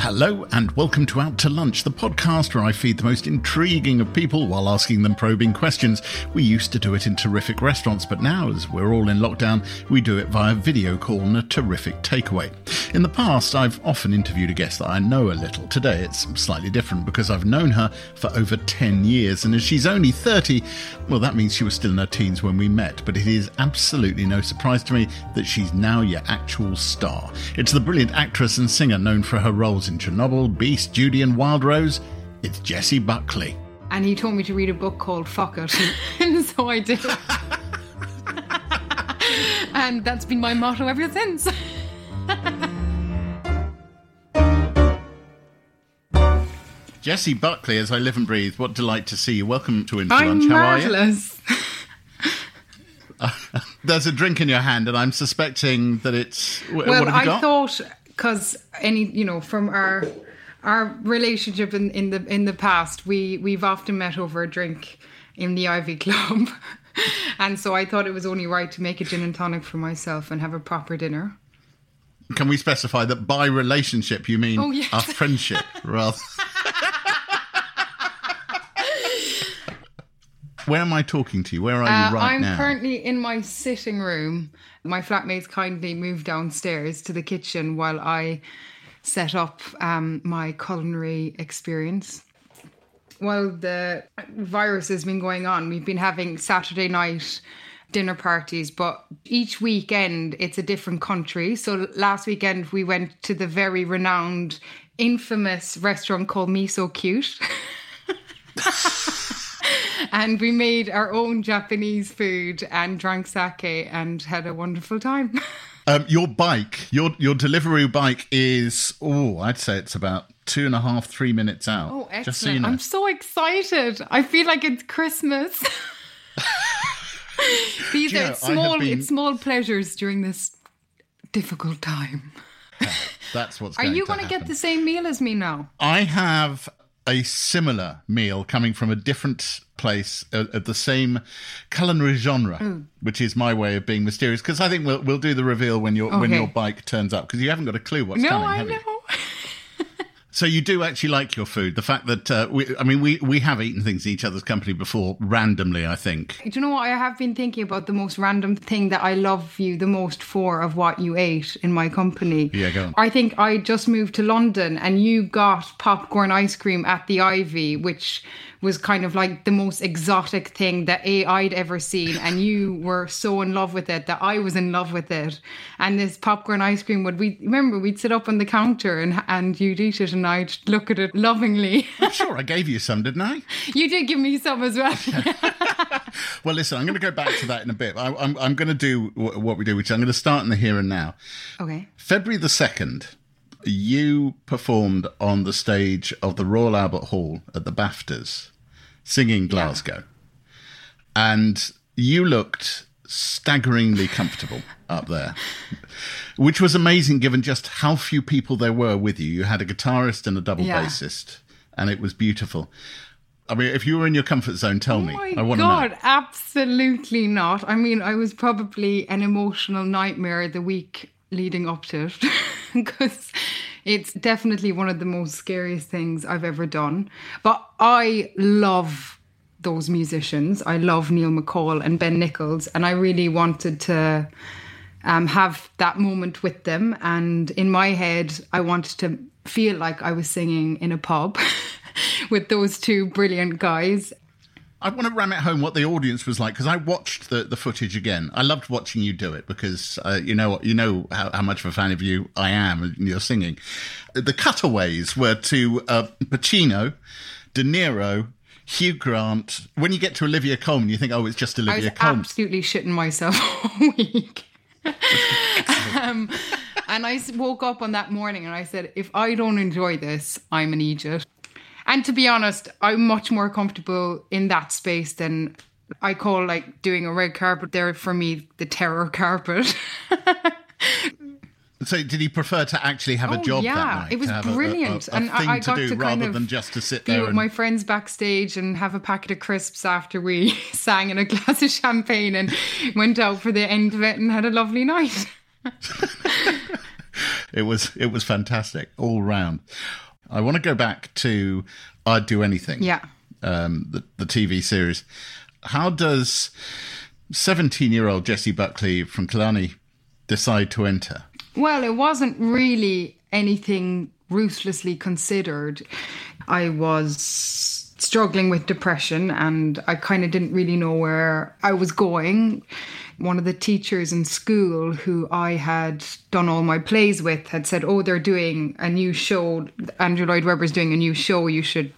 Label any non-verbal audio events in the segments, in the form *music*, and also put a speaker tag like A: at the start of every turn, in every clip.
A: Hello, and welcome to Out to Lunch, the podcast where I feed the most intriguing of people while asking them probing questions. We used to do it in terrific restaurants, but now, as we're all in lockdown, we do it via video call and a terrific takeaway. In the past, I've often interviewed a guest that I know a little. Today, it's slightly different because I've known her for over 10 years, and as she's only 30, well, that means she was still in her teens when we met, but it is absolutely no surprise to me that she's now your actual star. It's the brilliant actress and singer known for her roles in Chernobyl, Beast, Judy, and Wild Rose. It's Jessie Buckley.
B: And he told me to read a book called Fuck It. *laughs* and so I did. *laughs* and that's been my motto ever since. *laughs*
A: Jessie Buckley, as I live and breathe, what delight to see you. Welcome to Into
B: I'm
A: Lunch. How
B: marvellous.
A: are you? *laughs* *laughs* There's a drink in your hand, and I'm suspecting that it's. wh-
B: Well,
A: what have you
B: I
A: got?
B: thought because any you know from our our relationship in, in the in the past, we we've often met over a drink in the Ivy *laughs* Club, and so I thought it was only right to make a gin and tonic for myself and have a proper dinner.
A: Can we specify that by relationship you mean
B: Oh, yes.
A: our friendship rather? Where am I talking to you? Where are you
B: Uh,
A: right
B: I'm
A: now?
B: currently in my sitting room. My flatmates kindly moved downstairs to the kitchen while I set up um, my culinary experience. While the virus has been going on, we've been having Saturday night dinner parties, but each weekend it's a different country. So last weekend we went to the very renowned, infamous restaurant called Me So Cute. *laughs* and we made our own Japanese food and drank sake and had a wonderful time. *laughs*
A: Um, your bike, your your delivery bike is oh, I'd say it's about two and a half, three minutes out.
B: Oh, excellent.
A: So you know.
B: I'm so excited. I feel like it's Christmas. *laughs* *laughs* These
A: you
B: are
A: know,
B: small
A: been-
B: it's small pleasures during this difficult time.
A: That's what's.
B: Are you
A: going
B: to get the same meal as me now?
A: I have a similar meal coming from a different place uh, at the same culinary genre,
B: Hmm.
A: which is my way of being mysterious. Because I think we'll we'll do the reveal when your when your bike turns up because you haven't got a clue what's
B: no,
A: coming.
B: I
A: have you? So you do actually like your food. The fact that uh, we, I mean, we we have eaten things in each other's company before randomly. I think.
B: Do you know what? I have been thinking about the most random thing that I love you the most for of what you ate in my company.
A: Yeah, go on.
B: I think I just moved to London and you got popcorn ice cream at the Ivy, which was kind of like the most exotic thing that A I'd ever seen. And you were so in love with it that I was in love with it. And this popcorn ice cream would we remember we'd sit up on the counter and and you'd eat it and I'd look at it lovingly.
A: I'm sure I gave you some, didn't I? *laughs*
B: you did give me some as well. *laughs*
A: Well, listen, I'm going to go back to that in a bit. I, I'm I'm going to do what we do, which I'm going to start in the here and now.
B: okay.
A: February the 2nd, you performed on the stage of the Royal Albert Hall at the BAFTAs, singing Glasgow. And you looked staggeringly comfortable up there, which was amazing given just how few people there were with you. You had a guitarist and a double
B: Yeah.
A: bassist, and it was beautiful. I mean, if you were in your comfort zone, tell me.
B: Oh my
A: I want to
B: god,
A: know.
B: absolutely not. I mean, I was probably an emotional nightmare the week leading up to it *laughs* because it's definitely one of the most scariest things I've ever done. But I love those musicians. I love Neil McCall and Ben Nichols, and I really wanted to um, have that moment with them. And in my head, I wanted to feel like I was singing in a pub *laughs* with those two brilliant guys.
A: I want to ram it home what the audience was like because I watched the, the footage again. I loved watching you do it because uh, you know you know how, how, much of a fan of you I am and your singing. The cutaways were to uh, Pacino, De Niro, Hugh Grant. When you get to Olivia Colman, you think, oh, it's just Olivia
B: I was
A: Colman.
B: Absolutely shitting myself *laughs* all week. *laughs* um, and I woke up on that morning and I said, if I don't enjoy this, I'm an idiot. And to be honest, I'm much more comfortable in that space than I call like doing a red carpet there for me the terror *laughs* carpet.
A: So, did he prefer to actually have
B: oh,
A: a job
B: yeah,
A: that night?
B: It was brilliant,
A: a, a, a,
B: and I, I got to,
A: to
B: kind
A: rather
B: of
A: than just to sit there
B: with
A: and...
B: my friends backstage and have a packet of crisps after we *laughs* sang in a glass of champagne and went out for the end of it and had a lovely night. *laughs*
A: it was it was fantastic all round. I want to go back to I'd Do Anything.
B: Yeah.
A: Um, the, the TV series. How does 17 year old Jessie Buckley from Killarney decide to enter?
B: Well, it wasn't really anything ruthlessly considered. I was struggling with depression and I kind of didn't really know where I was going. One of the teachers in school who I had done all my plays with had said, Oh, they're doing a new show. Andrew Lloyd Webber's doing a new show. You should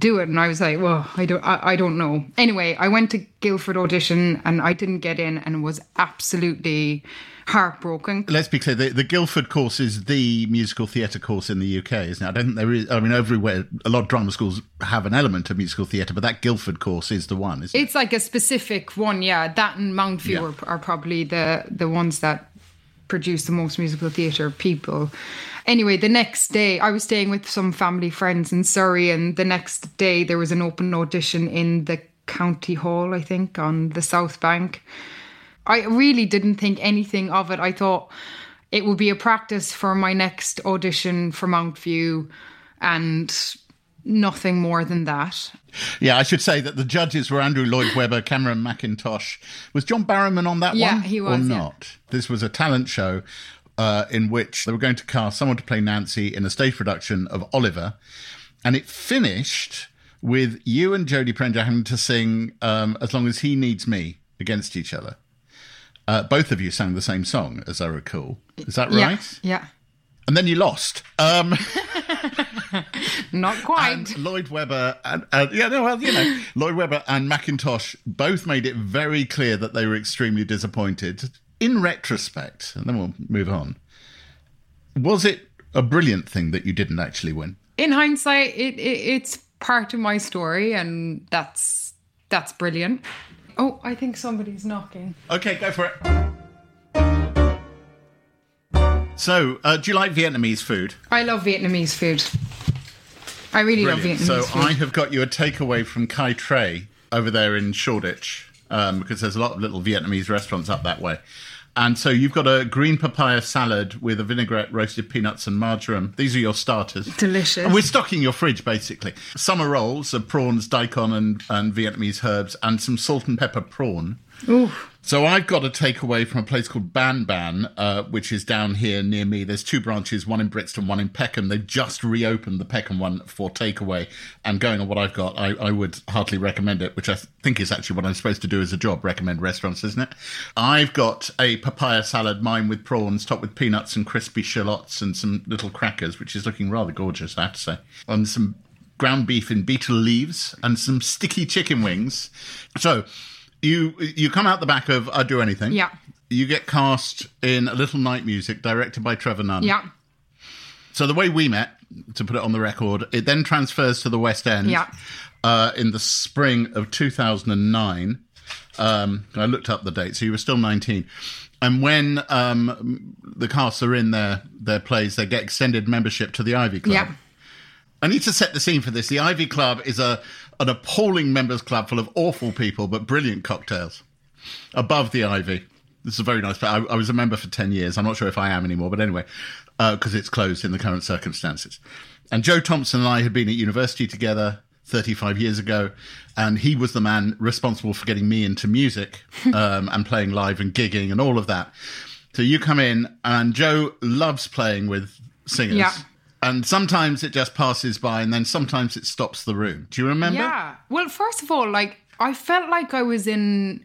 B: do it. And I was like, well, I don't, I, I, don't know. Anyway, I went to Guildford audition and I didn't get in and was absolutely heartbroken.
A: Let's be clear: the, the Guildford course is the musical theatre course in the UK, isn't it? I don't think there is. I mean, everywhere, a lot of drama schools have an element of musical theatre, but that Guildford course is the one. Isn't
B: it's
A: it?
B: like a specific one, yeah. That and Mountview
A: Yeah.
B: are, are probably the the ones that produce the most musical theatre people. Anyway, the next day I was staying with some family friends in Surrey, and the next day there was an open audition in the county hall, I think, on the South Bank. I really didn't think anything of it. I thought it would be a practice for my next audition for Mountview and nothing more than that.
A: Yeah, I should say that the judges were Andrew Lloyd Webber, Cameron Mackintosh. Was John Barrowman on that
B: Yeah,
A: one?
B: Yeah, he
A: Or
B: was, yeah.
A: not? This was a talent show uh, in which they were going to cast someone to play Nancy in a stage production of Oliver. And it finished with you and Jodie Prenger having to sing um, As Long as He Needs Me against each other. Uh, both of you sang the same song, as I recall. Is that
B: Yeah,
A: right?
B: Yeah.
A: And then you lost. Um, *laughs*
B: Not quite.
A: and Lloyd Webber and, and yeah, no, well, you know, Lloyd Webber and Mackintosh both made it very clear that they were extremely disappointed. In retrospect, and then we'll move on. Was it a brilliant thing that you didn't actually win?
B: in hindsight, it, it it's part of my story, and that's that's brilliant. Oh, I think somebody's knocking.
A: Okay, go for it. So, uh, do you like Vietnamese food?
B: I love Vietnamese food. I really
A: Brilliant.
B: love
A: So,
B: Vietnamese food.
A: So I have got you a takeaway from Cây Tre over there in Shoreditch um, because there's a lot of little Vietnamese restaurants up that way. And so you've got a green papaya salad with a vinaigrette, roasted peanuts, and marjoram. These are your starters.
B: Delicious.
A: And we're stocking your fridge, basically. Summer rolls of prawns, daikon, and, and Vietnamese herbs, and some salt and pepper prawn.
B: Ooh.
A: So I've got a takeaway from a place called Banh Banh, uh, which is down here near me. There's two branches, one in Brixton, one in Peckham. They've just reopened the Peckham one for takeaway. And going on what I've got, I, I would heartily recommend it, which I think is actually what I'm supposed to do as a job, recommend restaurants, isn't it? I've got a papaya salad, mine with prawns, topped with peanuts and crispy shallots and some little crackers, which is looking rather gorgeous, I have to say. And some ground beef in betel leaves and some sticky chicken wings. So you you come out the back of I Do Anything.
B: Yeah.
A: You get cast in A Little Night Music, directed by Trevor Nunn.
B: Yeah.
A: So the way we met, to put it on the record, it then transfers to the West End.
B: Yeah.
A: Uh, in the spring of 2009. Um, I looked up the date, so you were still 19. And when um, the casts are in their, their plays, they get extended membership to the Ivy Club.
B: Yeah.
A: I need to set the scene for this. The Ivy Club is a an appalling members club full of awful people but brilliant cocktails. Above the Ivy, this is a very nice place. I, I was a member for ten years. I'm not sure if I am anymore, but anyway, because it's closed in the current circumstances. And Joe Thompson and I had been at university together 35 years ago, and he was the man responsible for getting me into music *laughs* um, and playing live and gigging and all of that. So you come in, and Joe loves playing with singers.
B: Yeah.
A: And sometimes it just passes by, and then sometimes it stops the room. Do you remember?
B: Yeah. Well, first of all, like I felt like I was in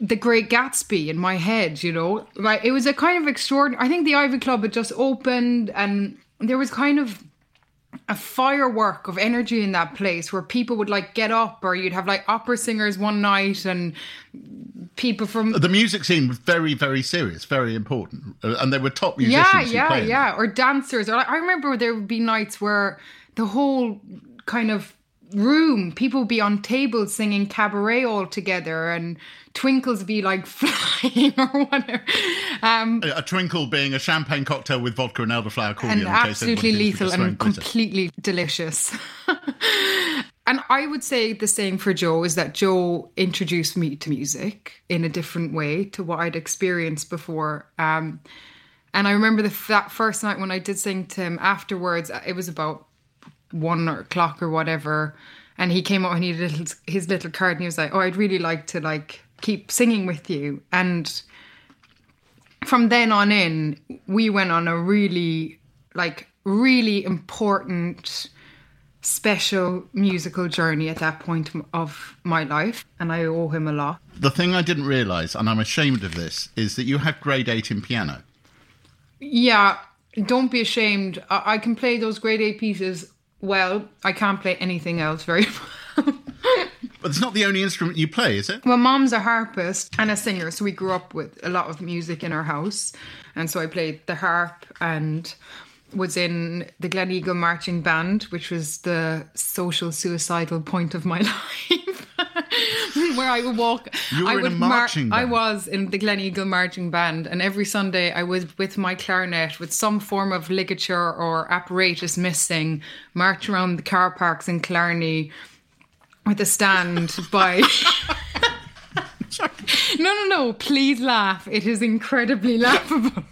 B: the Great Gatsby in my head, you know. Like it was a kind of extraordinary. I think the Ivy Club had just opened, and there was kind of a firework of energy in that place where people would like get up, or you'd have like opera singers one night, and people from
A: The music scene was very, very serious, very important, Uh, and they were top musicians.
B: yeah, yeah, yeah, or dancers. Or like, I remember there would be nights where the whole kind of room, people would be on tables singing cabaret all together, and twinkles be like *laughs* flying or whatever. Um,
A: A twinkle being a champagne cocktail with vodka and elderflower cordial.
B: and absolutely lethal and completely delicious. *laughs* and I would say the same for Joe is that Joe introduced me to music in a different way to what I'd experienced before. Um, and I remember the that first night when I did sing to him. Afterwards, it was about one o'clock or whatever, and he came out and he little, his little card, and he was like, "Oh, I'd really like to like keep singing with you." And from then on in, we went on a really, like, really important, special musical journey at that point of my life, and I owe him a lot.
A: The thing I didn't realise, and I'm ashamed of this, is that you have grade eight in piano.
B: Yeah, don't be ashamed. I, I can play those grade eight pieces well. I can't play anything else very *laughs* well.
A: But it's not the only instrument you play, is it?
B: Well, mom's a harpist and a singer, so we grew up with a lot of music in our house. And so I played the harp and was in the Glen Eagle Marching Band, which was the social suicidal point of my *laughs* life. *laughs* Where I would walk.
A: You were
B: I
A: in a
B: would mar-
A: marching
B: I was in the Glen Eagle Marching Band, and every Sunday I was with my clarinet with some form of ligature or apparatus missing, march around the car parks in Killarney with a stand by. *laughs* No, no, no. Please laugh. It is incredibly laughable.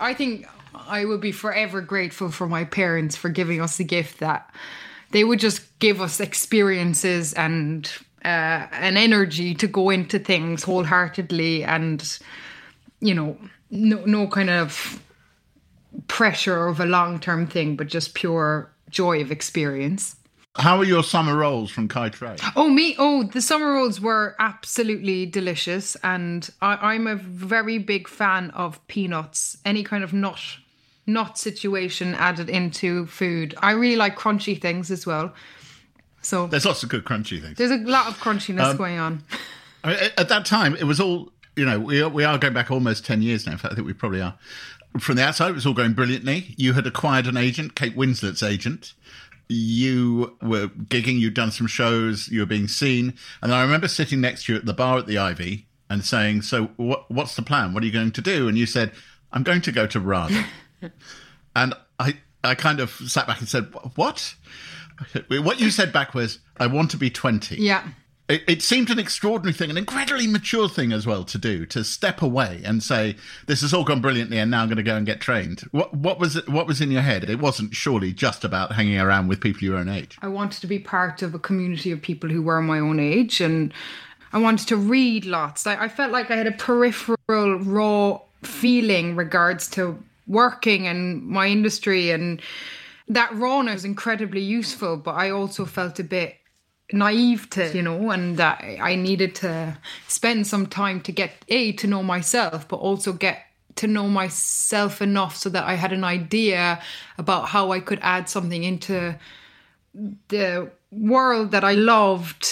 B: I think I would be forever grateful for my parents for giving us the gift that they would just give us experiences and uh, an energy to go into things wholeheartedly and, you know, no, no kind of pressure of a long term thing, but just pure joy of experience.
A: How are your summer rolls from Cây Tre?
B: Oh, me. Oh, the summer rolls were absolutely delicious. And I, I'm a very big fan of peanuts, any kind of nut, nut situation added into food. I really like crunchy things as well. So
A: There's lots of good crunchy things.
B: there's a lot of crunchiness
A: Um,
B: going on.
A: I mean, at that time, it was all, you know, we are, we are going back almost 10 years now. In fact, I think we probably are. From the outside, it was all going brilliantly. You had acquired an agent, Kate Winslet's agent. You were gigging, you'd done some shows, you were being seen. And I remember sitting next to you at the bar at the Ivy and saying, So, what, what's the plan? What are you going to do? And you said, I'm going to go to RADA. *laughs* and I, I kind of sat back and said, What? What you said back was, I want to be 20.
B: Yeah.
A: It, it seemed an extraordinary thing, an incredibly mature thing as well to do, to step away and say, "This has all gone brilliantly, and now I'm going to go and get trained." What, what was it, what was in your head? It wasn't surely just about hanging around with people your own age.
B: I wanted to be part of a community of people who were my own age and I wanted to read lots. I, I felt like I had a peripheral, raw feeling regards to working and my industry and that rawness was incredibly useful, but I also felt a bit naive to, you know, and that I needed to spend some time to get A, to know myself, but also get to know myself enough so that I had an idea about how I could add something into the world that I loved,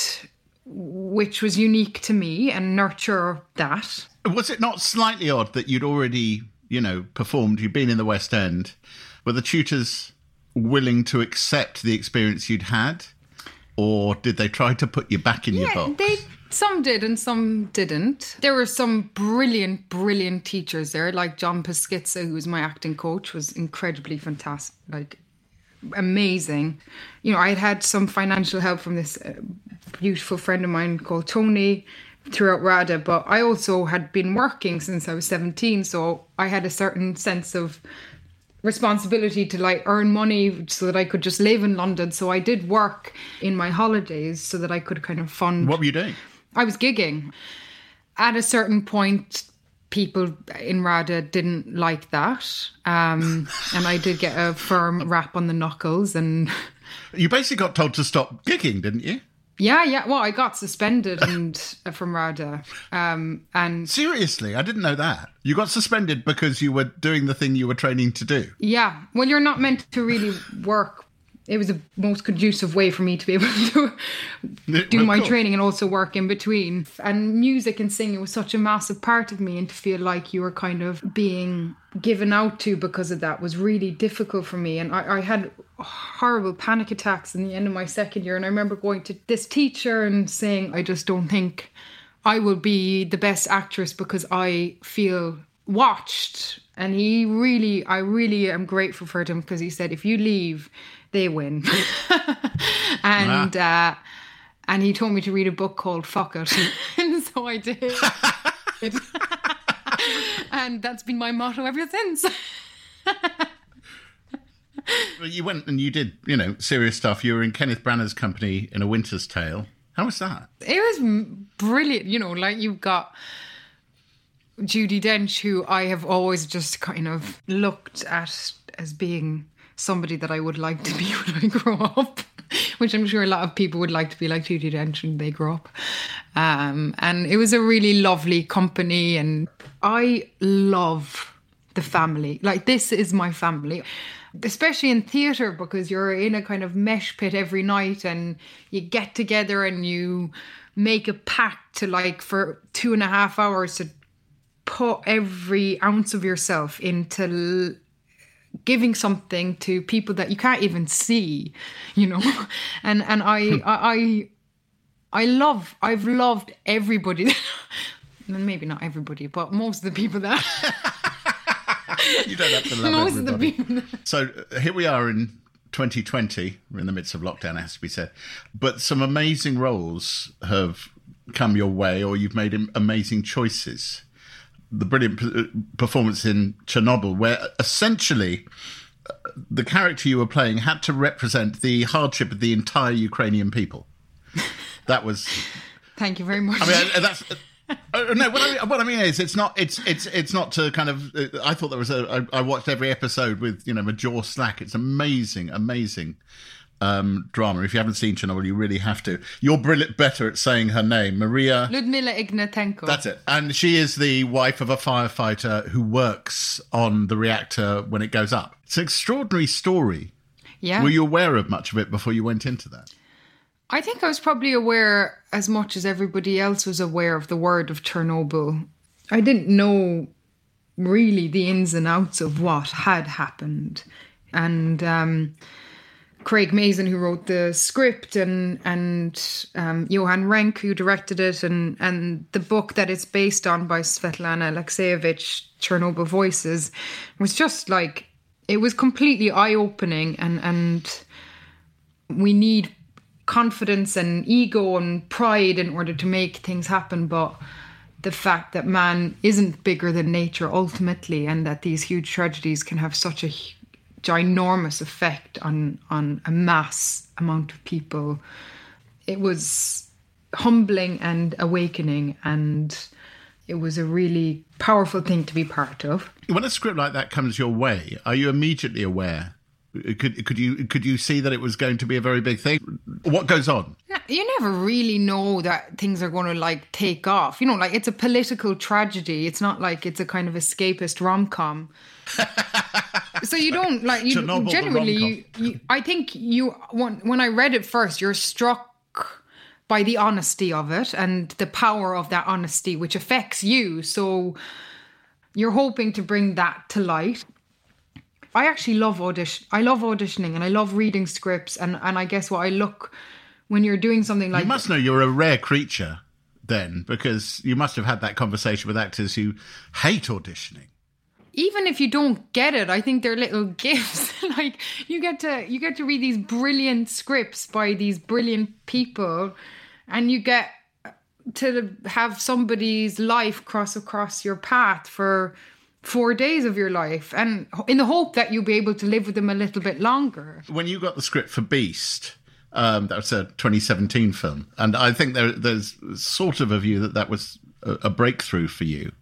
B: which was unique to me, and nurture that.
A: Was it not slightly odd that you'd already, you know, performed? You'd been in the West End. Were the tutors willing to accept the experience you'd had, or did they try to put you back in your
B: Yeah,
A: box?
B: they some did and some didn't. There were some brilliant, brilliant teachers there, like John Paskitza, who was my acting coach, was incredibly fantastic, like amazing. You know, I had had some financial help from this uh, beautiful friend of mine called Tony throughout RADA, but I also had been working since I was 17, so I had a certain sense of responsibility to like earn money so that I could just live in London. So I did work in my holidays so that I could kind of fund
A: what were you doing?
B: I was gigging. At a certain point, people in RADA didn't like that. Um, *laughs* and I did get a firm rap on the knuckles. And
A: you basically got told to stop gigging, didn't you?
B: Yeah, yeah. Well, I got suspended and from RADA. Um, and
A: seriously, I didn't know that. You got suspended because you were doing the thing you were training to do.
B: Yeah. Well, you're not meant to really work it was the most conducive way for me to be able to do my training and also work in between. And music and singing was such a massive part of me, and to feel like you were kind of being given out to because of that was really difficult for me. And I, I had horrible panic attacks in the end of my second year. And I remember going to this teacher and saying, I just don't think I will be the best actress because I feel watched. And he really, I really am grateful for him because he said, if you leave, they win. *laughs* and uh, and he told me to read a book called Fuck It. *laughs* and so I did. *laughs* and that's been my motto ever since.
A: You went and you did, you know, serious stuff. You were in Kenneth Branagh's company in A Winter's Tale. How was that?
B: It was brilliant. You know, like you've got Judi Dench, who I have always just kind of looked at as being somebody that I would like to be *laughs* when I grow up, which I'm sure a lot of people would like to be like Judi Dench when they grow up. Um, and it was a really lovely company, and I love the family. Like this is my family. Especially in theatre, because you're in a kind of mesh pit every night and you get together and you make a pact to like for two and a half hours to put every ounce of yourself into giving something to people that you can't even see, you know. *laughs* And and I hmm. I I love I've loved everybody. *laughs* Maybe not everybody, but most of the people that *laughs*
A: you don't have to love most everybody. Of the so uh, here we are in 2020. We're in the midst of lockdown, it has to be said. But some amazing roles have come your way, or you've made amazing choices the brilliant uh, performance in Chernobyl, where essentially uh, the character you were playing had to represent the hardship of the entire Ukrainian people. That was.
B: Thank you very much.
A: I mean, that's. *laughs* Uh, no, what I, mean, what I mean is, it's not. It's it's it's not to kind of. Uh, I thought there was a. I, I watched every episode with you know my jaw slack. It's amazing, amazing um, drama. If you haven't seen Chernobyl, you really have to. You're brilliant, better at saying her name, Maria
B: Ludmila Ignatenko.
A: That's it, and she is the wife of a firefighter who works on the reactor when it goes up. It's an extraordinary story.
B: Yeah.
A: Were you aware of much of it before you went into that?
B: I think I was probably aware as much as everybody else was aware of the word of Chernobyl. I didn't know really the ins and outs of what had happened, and. Um, Craig Mazin, who wrote the script, and and um, Johan Renck, who directed it, and and the book that it's based on by Svetlana Alexievich, Chernobyl Voices, was just like it was completely eye opening, and and we need confidence and ego and pride in order to make things happen, but the fact that man isn't bigger than nature ultimately, and that these huge tragedies can have such a ginormous effect on on a mass amount of people. It was humbling and awakening and it was a really powerful thing to be part of.
A: When a script like that comes your way, are you immediately aware? Could could you could you see that it was going to be a very big thing? What goes on?
B: You never really know that things are going to like take off. You know, like it's a political tragedy. It's not like it's a kind of escapist rom com. *laughs* so you don't like you Chernobyl genuinely. You, you, I think you when when I read it first, you're struck by the honesty of it and the power of that honesty, which affects you. So you're hoping to bring that to light. I actually love audition. I love auditioning and I love reading scripts. And and I guess what I look when you're doing something like
A: you must know you're a rare creature then because you must have had that conversation with actors who hate auditioning
B: even if you don't get it, I think they're little *laughs* gifts. like you get to you get to read these brilliant scripts by these brilliant people, and you get to have somebody's life cross across your path for four days of your life, and in the hope that you'll be able to live with them a little bit longer.
A: When you got the script for Beast. Um, that was a 2017 film, and I think there, there's sort of a view that that was a, a breakthrough for you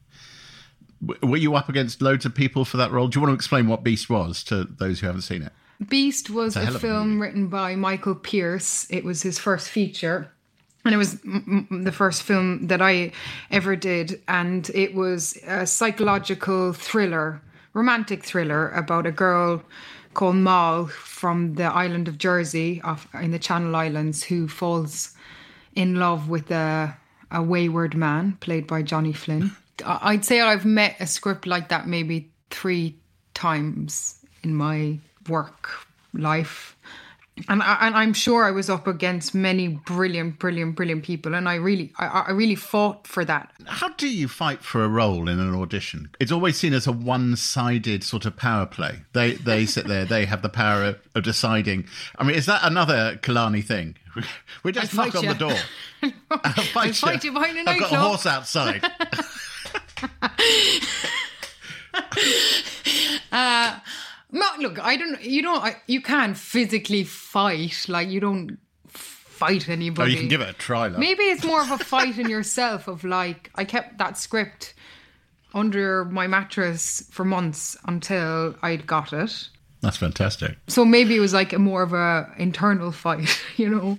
A: W- Were you up against loads of people for that role? Do you want to explain what Beast was to those who haven't seen it?
B: Beast was a
A: a,
B: film
A: movie.
B: written by Michael Pearce. It was his first feature. And it was the first film that I ever did. And it was a psychological thriller, romantic thriller about a girl called Moll from the island of Jersey off in the Channel Islands who falls in love with a, a wayward man played by Johnny Flynn. I'd say I've met a script like that maybe three times in my work life. And, I, and I'm sure I was up against many brilliant, brilliant, brilliant people, and I really, I, I really fought for that.
A: How do you fight for a role in an audition? It's always seen as a one-sided sort of power play. They they sit there, they have the power of, of deciding. I mean, is that another Killarney thing? *laughs* We just knock on the door. *laughs* I'll fight,
B: I'll fight you behind a
A: I've got a horse outside. *laughs*
B: Uh, No, look, I don't. You don't. I, you can't physically fight. Like you don't fight anybody.
A: oh, you can give it a try. Love.
B: Maybe it's more of a fight in yourself. Of like, I kept that script under my mattress for months until I'd got it.
A: That's fantastic.
B: So maybe it was like a more of a internal fight, *laughs* you know.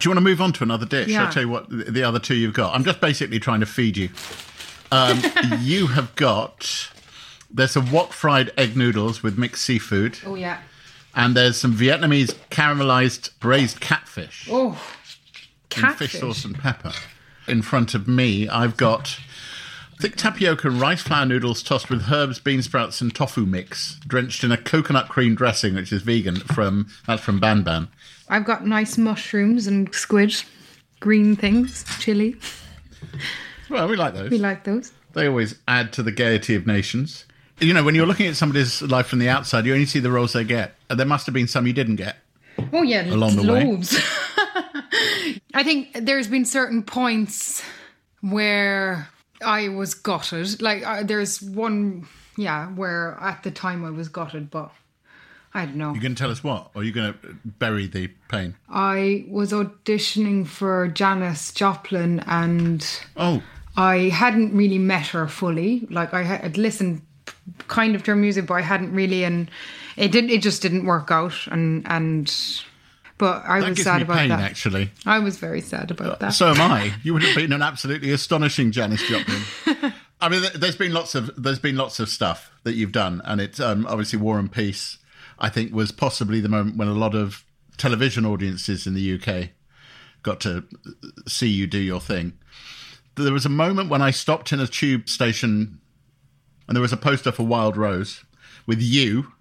A: Do you want to move on to another dish?
B: Yeah.
A: I'll tell you what the the other two you've got. I'm just basically trying to feed you. Um, *laughs* you have got there's some wok fried egg noodles with mixed seafood,
B: Oh yeah.
A: and there's some Vietnamese caramelized braised catfish
B: Oh, catfish.
A: fish sauce and pepper. In front of me, I've got thick tapioca and rice flour noodles tossed with herbs, bean sprouts, and tofu mix, drenched in a coconut cream dressing, which is vegan. From that's from Banh Banh.
B: I've got nice mushrooms and squid, green things, chili.
A: Well, we like those.
B: We like those.
A: They always add to the gaiety of nations. You know, when you're looking at somebody's life from the outside, you only see the roles they get. Uh, there must have been some you didn't get.
B: Oh yeah,
A: Along the way. *laughs*
B: I think there's been certain points where I was gutted. Like uh, there's one, yeah, where at the time I was gutted, but I don't know.
A: You're going to tell us what? Or are you going to bury the pain?
B: I was auditioning for Janis Joplin and
A: Oh,
B: I hadn't really met her fully. Like I had listened kind of to her music, but I hadn't really, and it didn't. It just didn't work out, and and. But I
A: that
B: was sad
A: me
B: about
A: pain,
B: that.
A: actually.
B: I was very sad about that.
A: So am I. You would have been an absolutely astonishing Janis Joplin. *laughs* I mean, th- there's been lots of there's been lots of stuff that you've done, and it's um, obviously War and Peace. I think was possibly the moment when a lot of television audiences in the UK got to see you do your thing. There was a moment when I stopped in a tube station, and there was a poster for Wild Rose with you,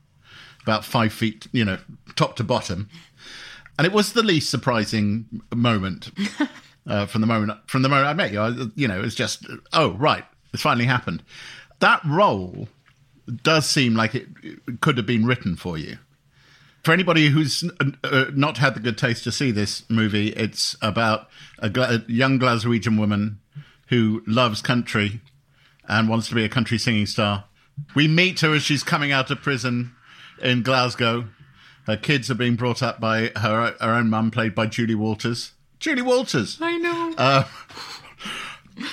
A: about five feet, you know, top to bottom, and it was the least surprising moment *laughs* uh, from the moment from the moment I met you. I, you know, it was just oh right, it's finally happened. That role does seem like it, it could have been written for you. For anybody who's uh, not had the good taste to see this movie, it's about a, Gla- a young Glaswegian woman who loves country and wants to be a country singing star. We meet her as she's coming out of prison in Glasgow. Her kids are being brought up by her, her own mum, played by Julie Walters. Julie Walters.
B: I know.
A: Uh,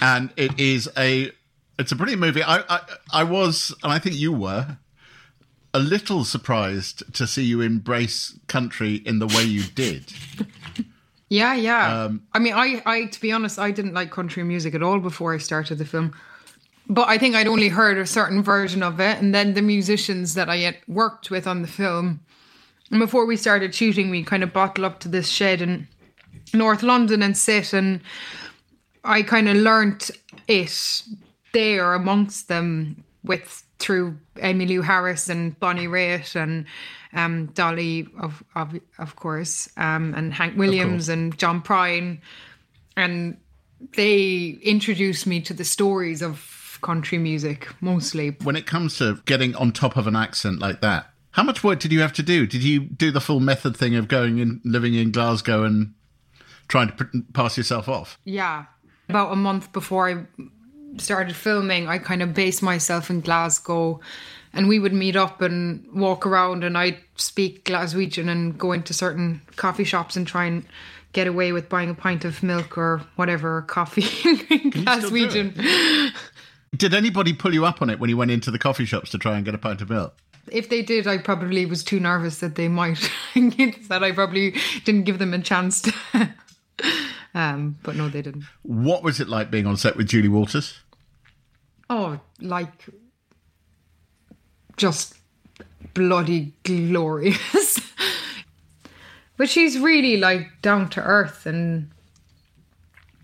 A: and it is a It's a brilliant movie. I, I, I was, and I think you were, a little surprised to see you embrace country in the way you did. *laughs*
B: Yeah, yeah. Um, I mean, I, I, to be honest, I didn't like country music at all before I started the film. But I think I'd only heard a certain version of it, and then the musicians that I had worked with on the film. And before we started shooting, we kind of bottle up to this shed in North London and sit, and I kind of learnt it there amongst them with through Emmylou Harris and Bonnie Raitt and um, Dolly, of of of course, um, and Hank Williams and John Prine, and they introduced me to the stories of country music mostly.
A: When it comes to getting on top of an accent like that, how much work did you have to do? Did you do the full method thing of going and living in Glasgow and trying to pr- pass yourself off?
B: Yeah, about a month before I started filming, I kind of based myself in Glasgow. And we would meet up and walk around, and I'd speak Glaswegian and go into certain coffee shops and try and get away with buying a pint of milk or whatever, coffee *laughs* in Glaswegian.
A: Did anybody pull you up on it when you went into the coffee shops to try and get a pint of milk?
B: If they did, I probably was too nervous that they might. *laughs* that I probably didn't give them a chance to. *laughs* um, but no, they didn't.
A: What was it like being on set with Julie Walters?
B: Oh, like just bloody glorious. *laughs* but she's really like down to earth and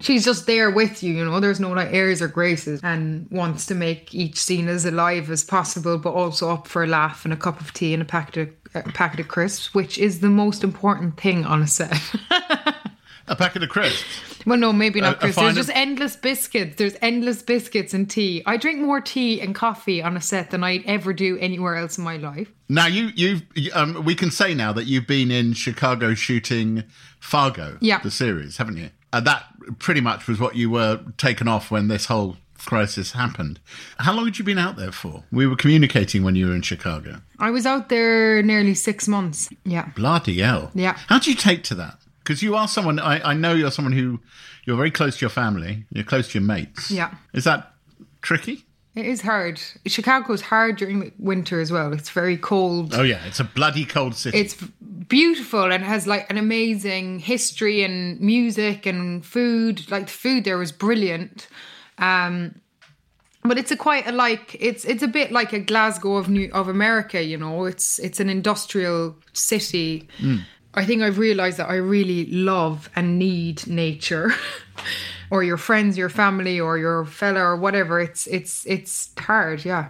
B: she's just there with you, you know. There's no like airs or graces and wants to make each scene as alive as possible, but also up for a laugh and a cup of tea and a packet of, a packet of crisps, which is the most important thing on a set. *laughs*
A: A packet of crisps.
B: Well, no, maybe not crisps. There's just endless biscuits. There's endless biscuits and tea. I drink more tea and coffee on a set than I ever do anywhere else in my life.
A: Now you you've um, we can say now that you've been in Chicago shooting Fargo,
B: Yeah.
A: the series, haven't you? And that pretty much was what you were taken off when this whole crisis happened. How long had you been out there for? We were communicating when you were in Chicago.
B: I was out there nearly six months. Yeah.
A: Bloody hell!
B: Yeah.
A: How do you take to that? Because you are someone I, I know you're someone who you're very close to your family. You're close to your mates.
B: Yeah.
A: Is that tricky?
B: It is hard. Chicago's hard during the winter as well. It's very cold.
A: Oh yeah, it's a bloody cold city.
B: It's beautiful and has like an amazing history and music and food. Like the food there was brilliant. Um but it's a quite a like it's it's a bit like a Glasgow of New of America, you know. It's it's an industrial city. I think I've realized that I really love and need nature. *laughs* or your friends, your family or your fella or whatever. It's it's it's hard, yeah.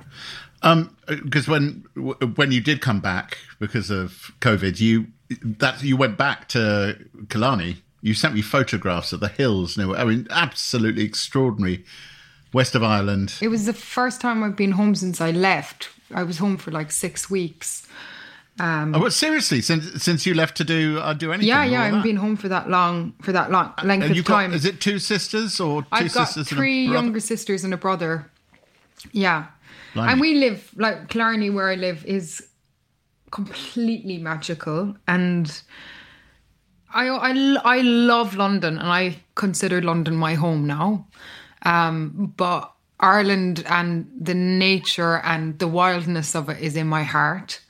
A: Um, because when when you did come back because of COVID, you that you went back to Killarney. You sent me photographs of the hills. I mean, absolutely extraordinary. West of Ireland.
B: It was the first time I've been home since I left. I was home for like six weeks. Um,
A: Oh, but seriously, since since you left to do uh, do anything?
B: yeah, yeah, I haven't been home for that long, for that long length
A: And
B: of
A: you've got,
B: time.
A: is it two sisters or 2
B: I've got
A: sisters
B: three
A: and a
B: younger sisters and a brother. Yeah,
A: Blimey.
B: and we live like Killarney, where I live, is completely magical, and I, I I love London, and I consider London my home now. Um, but Ireland and the nature and the wildness of it is in my heart,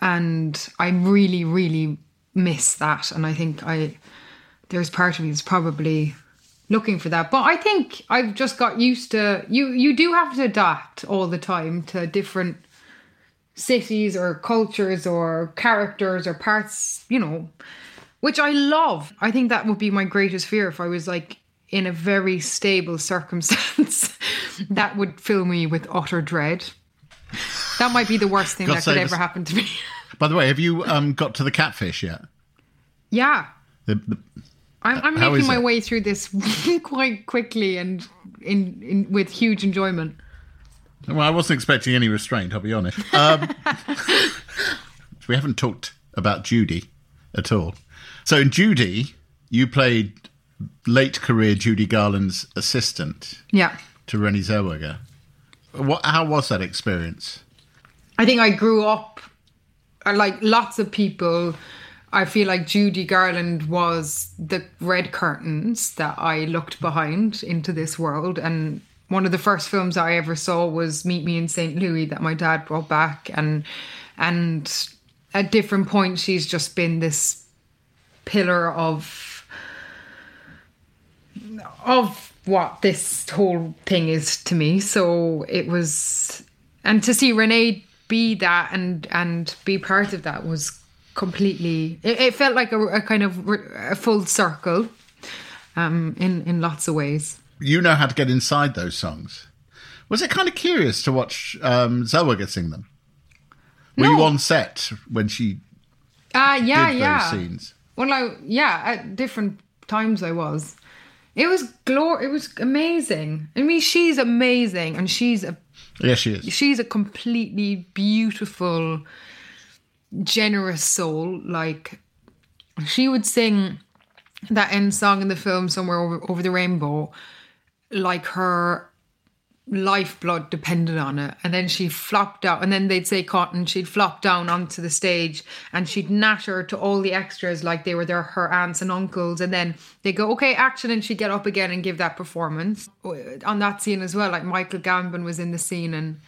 B: and I really, really miss that. And I think I there's part of me that's probably looking for that. But I think I've just got used to you. You do have to adapt all the time to different cities or cultures or characters or parts. You know, which I love. I think that would be my greatest fear if I was like in a very stable *laughs* circumstance. that would fill me with utter dread. That might be the worst thing
A: God
B: that could ever
A: us.
B: happen to me. *laughs*
A: By the way, have you um, got to the catfish yet?
B: yeah.
A: The, the,
B: I'm, I'm making my
A: it?
B: way through this *laughs* quite quickly and in, in with huge enjoyment.
A: well, I wasn't expecting any restraint. I'll be honest. Um, *laughs* we haven't talked about Judy at all. So in Judy, you played late career Judy Garland's assistant
B: Yeah.
A: to Renée Zellweger. What? How was that experience?
B: I think I grew up uh, like lots of people. I feel like Judy Garland was the red curtains that I looked behind into this world and one of the first films I ever saw was Meet Me in St. Louis that my dad brought back, and and at different points she's just been this pillar of of what this whole thing is to me. So it was, and to see Renee be that and and be part of that was completely. It, it felt like a, a kind of a full circle, um, in in lots of ways.
A: You know how to get inside those songs. Was it kind of curious to watch um, Zellweger sing them? Were
B: No.
A: you on set when she
B: Uh yeah, yeah.
A: scenes?
B: Well, I yeah, at different times I was. It was glor. It was amazing. I mean, she's amazing, and she's a
A: Yes, she is.
B: she's a completely beautiful, generous soul. Like she would sing that end song in the film "Somewhere Over, Over the Rainbow," like her lifeblood depended on it. And then she flopped out, and then they'd say Cotton, she'd flop down onto the stage and she'd natter to all the extras like they were their her aunts and uncles. And then they go, okay, action, and she'd get up again and give that performance. On that scene as well, like Michael Gambon was in the scene and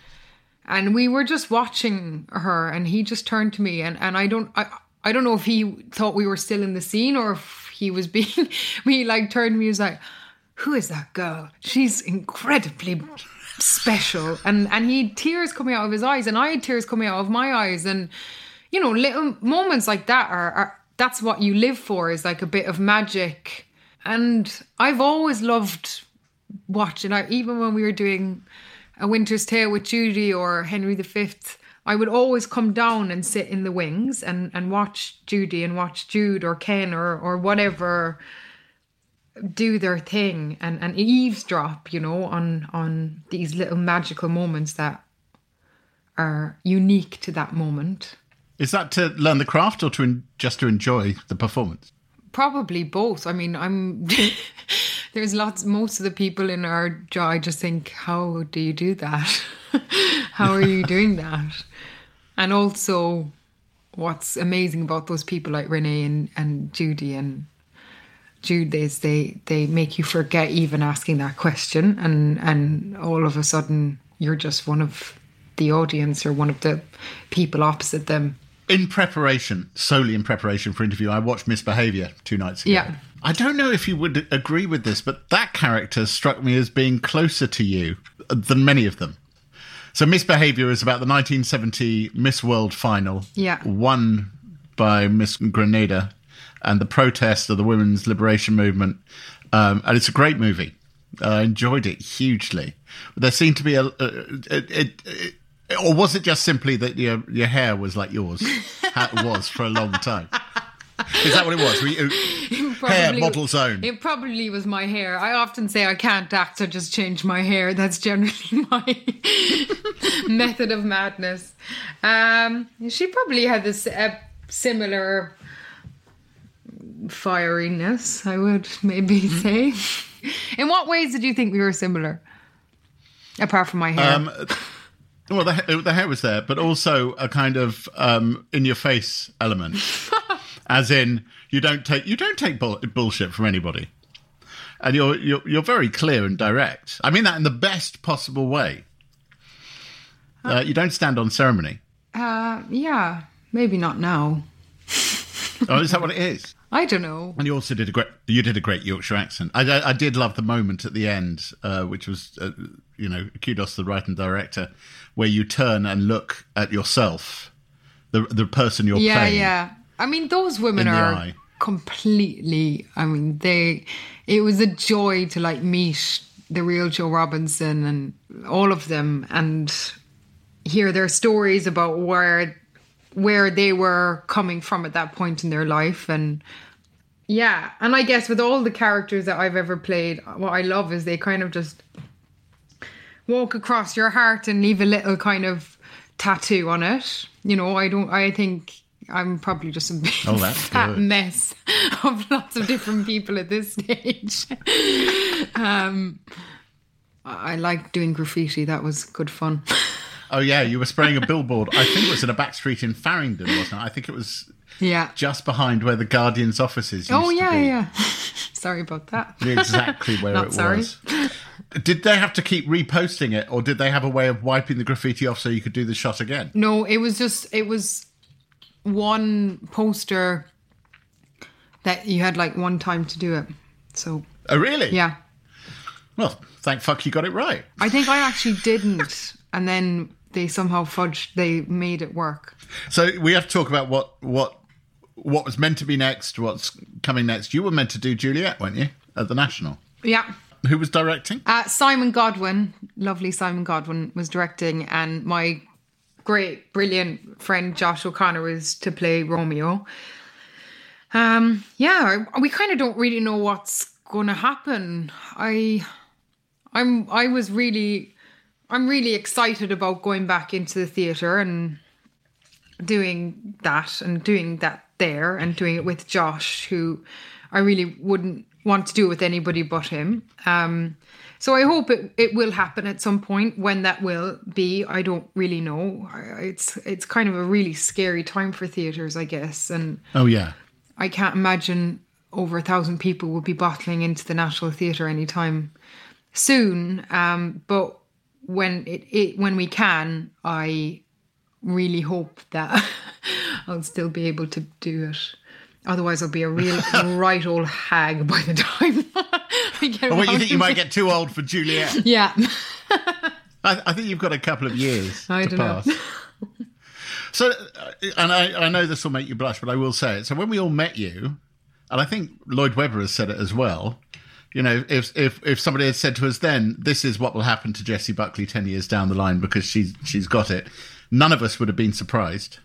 B: and we were just watching her and he just turned to me and, and I don't I, I don't know if he thought we were still in the scene or if he was being *laughs* he like turned me and was like who is that girl she's incredibly special. And and he had tears coming out of his eyes and I had tears coming out of my eyes. And you know little moments like that are, are that's what you live for is like a bit of magic. And I've always loved watching. I even when we were doing a Winter's Tale with Judi or Henry V, I would always come down and sit in the wings and, and watch Judi and watch Jude or Ken or or whatever do their thing and, and eavesdrop, you know, on on these little magical moments that are unique to that moment.
A: Is that to learn the craft or to en- just to enjoy the performance?
B: Probably both. I mean, I'm *laughs* there's lots most of the people in our job I just think, how do you do that? *laughs* how are you *laughs* doing that? And also what's amazing about those people like Renee and, and Judi and Jude is they they make you forget even asking that question and and all of a sudden you're just one of the audience or one of the people opposite them.
A: In preparation, solely in preparation for interview, I watched Misbehavior two nights ago.
B: Yeah.
A: I don't know if you would agree with this, but that character struck me as being closer to you than many of them. So, Misbehavior is about the 1970 Miss World final,
B: Yeah.
A: won by Miss Grenada, and the protest of the women's liberation movement. Um, and it's a great movie. I enjoyed it hugely. There seemed to be a. a it, it, or was it just simply that your your hair was like yours? *laughs* It was for a long time. Is that what it was? You, hair
B: Probably-
A: model zone.
B: It probably was my hair. I often say I can't act, so just change my hair. That's generally *laughs* my method of madness. Um, she probably had this uh, similar fieriness, I would maybe say. In what ways did you think we were similar? Apart from my hair.
A: Um, well, the, the hair was there, but also a kind of um, in your face element, *laughs* as in you don't take you don't take bull- bullshit from anybody, and you're you're you're very clear and direct. I mean that in the best possible way. Uh, you don't stand on ceremony.
B: uh, yeah, maybe not now.
A: Oh, is that what it is?
B: I don't know.
A: And you also did a great you did a great Yorkshire accent. I, I, I did love the moment at the end, uh, which was uh, you know kudos to the writer and director, where you turn and look at yourself, the the person you're
B: yeah,
A: playing.
B: yeah. Yeah. I mean, those women are
A: eye.
B: completely. I mean, they. It was a joy to like meet the real Jo Robinson and all of them, and hear their stories about where where they were coming from at that point in their life and yeah and i guess with all the characters that i've ever played what i love is they kind of just walk across your heart and leave a little kind of tattoo on it you know i don't i think i'm probably just a big *laughs*
A: Oh,
B: fat
A: good.
B: mess *laughs* of lots of different people at this *laughs* stage um I I like doing graffiti. That was good fun.
A: Oh yeah, you were spraying a billboard. I think it was in a back street in Farringdon, wasn't it? I think it was
B: Yeah.
A: just behind where the Guardian's offices. Oh, used
B: Oh
A: to
B: yeah, yeah. *laughs* sorry about that.
A: Exactly where it
B: sorry.
A: was. Did they have to keep reposting it, or did they have a way of wiping the graffiti off so you could do the shot again?
B: No, it was just it was one poster that you had like one time to do it. So
A: Oh really?
B: yeah.
A: Well, thank fuck you got it right.
B: I think I actually didn't. And then they somehow fudged they made it work.
A: So we have to talk about what what what was meant to be next, what's coming next. You were meant to do Juliet, weren't you, at the National?
B: Yeah.
A: Who was directing?
B: Uh, Simon Godwin, lovely Simon Godwin, was directing, and my great, brilliant friend Josh O'Connor was to play Romeo. Um, yeah, we kind of don't really know what's going to happen. I, I'm, I was really, I'm really excited about going back into the theatre and doing that and doing that there and doing it with Josh, who I really wouldn't want to do it with anybody but him. Um, so I hope it, it will happen at some point. When that will be, I don't really know. It's it's kind of a really scary time for theatres, I guess, and
A: Oh yeah.
B: I can't imagine over a thousand people will be bottling into the National Theatre anytime soon. Um, but when it, it when we can, I really hope that *laughs* I'll still be able to do it. Otherwise, I'll be a real *laughs* right old hag by the time *laughs* I get
A: wait, you think you might get too old for Juliet?
B: Yeah,
A: I, I think you've got a couple of years
B: I
A: to
B: don't know.
A: pass. So, uh, and I, I know this will make you blush, but I will say it. So, when we all met you, and I think Lloyd Webber has said it as well. You know, if if if somebody had said to us then, "This is what will happen to Jessie Buckley ten years down the line because she's she's got it," none of us would have been surprised.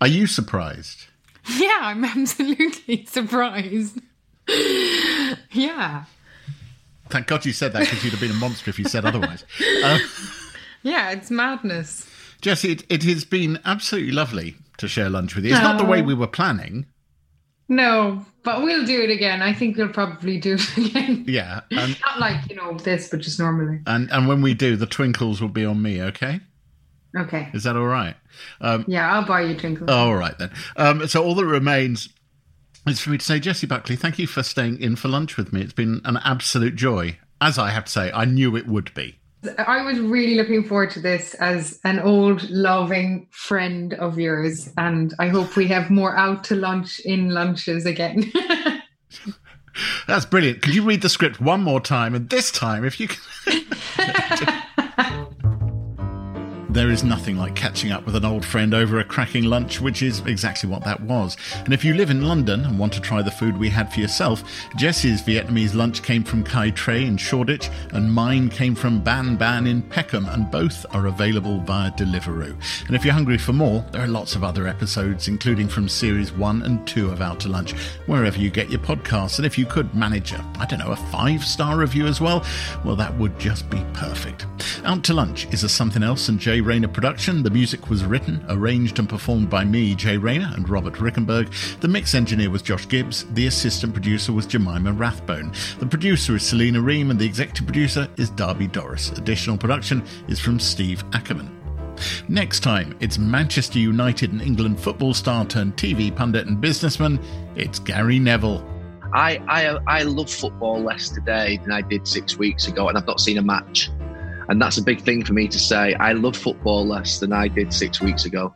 A: Are you surprised? *laughs*
B: yeah, I'm absolutely *laughs* surprised. *laughs* yeah,
A: Thank God you said that because you'd have been a monster if you said otherwise. Um,
B: yeah, it's madness.
A: Jessie, it, it has been absolutely lovely to share lunch with you. It's not the way we were planning.
B: No, but we'll do it again. I think we'll probably do it *laughs* again.
A: Yeah, and
B: Not like, you know, this, but just normally.
A: and and when we do, the twinkles will be on me. Okay,
B: Okay.
A: is that all right? Um,
B: Yeah, I'll buy you twinkle.
A: all right then. Um, so all that remains is for me to say, Jessie Buckley, thank you for staying in for lunch with me. It's been an absolute joy. As I have to say, I knew it would be.
B: I was really looking forward to this as an old, loving friend of yours. And I hope we have more out to lunch in lunches again. *laughs*
A: That's brilliant. Could you read the script one more time? And this time, if you can. *laughs* There is nothing like catching up with an old friend over a cracking lunch, which is exactly what that was. And if you live in London and want to try the food we had for yourself, Jessie's Vietnamese lunch came from Cây Tre in Shoreditch, and mine came from Banh Banh in Peckham, and both are available via Deliveroo. And if you're hungry for more, there are lots of other episodes, including from series one and two of Out to Lunch, wherever you get your podcasts. And if you could manage a, I don't know, a five star review as well, well, that would just be perfect. Out to Lunch is a Something Else and Jay Rayner production. The music was written, arranged, and performed by me, Jay Rayner, and Robert Rickenberg. The mix engineer was Josh Gibbs. The assistant producer was Jemima Rathbone. The producer is Selena Ream, and the executive producer is Darby Doris. Additional production is from Steve Ackerman. Next time, it's Manchester United and England football star turned TV pundit and businessman. It's Gary Neville.
C: I, I I love football less today than I did six weeks ago, and I've not seen a match. And that's a big thing for me to say. I love football less than I did six weeks ago.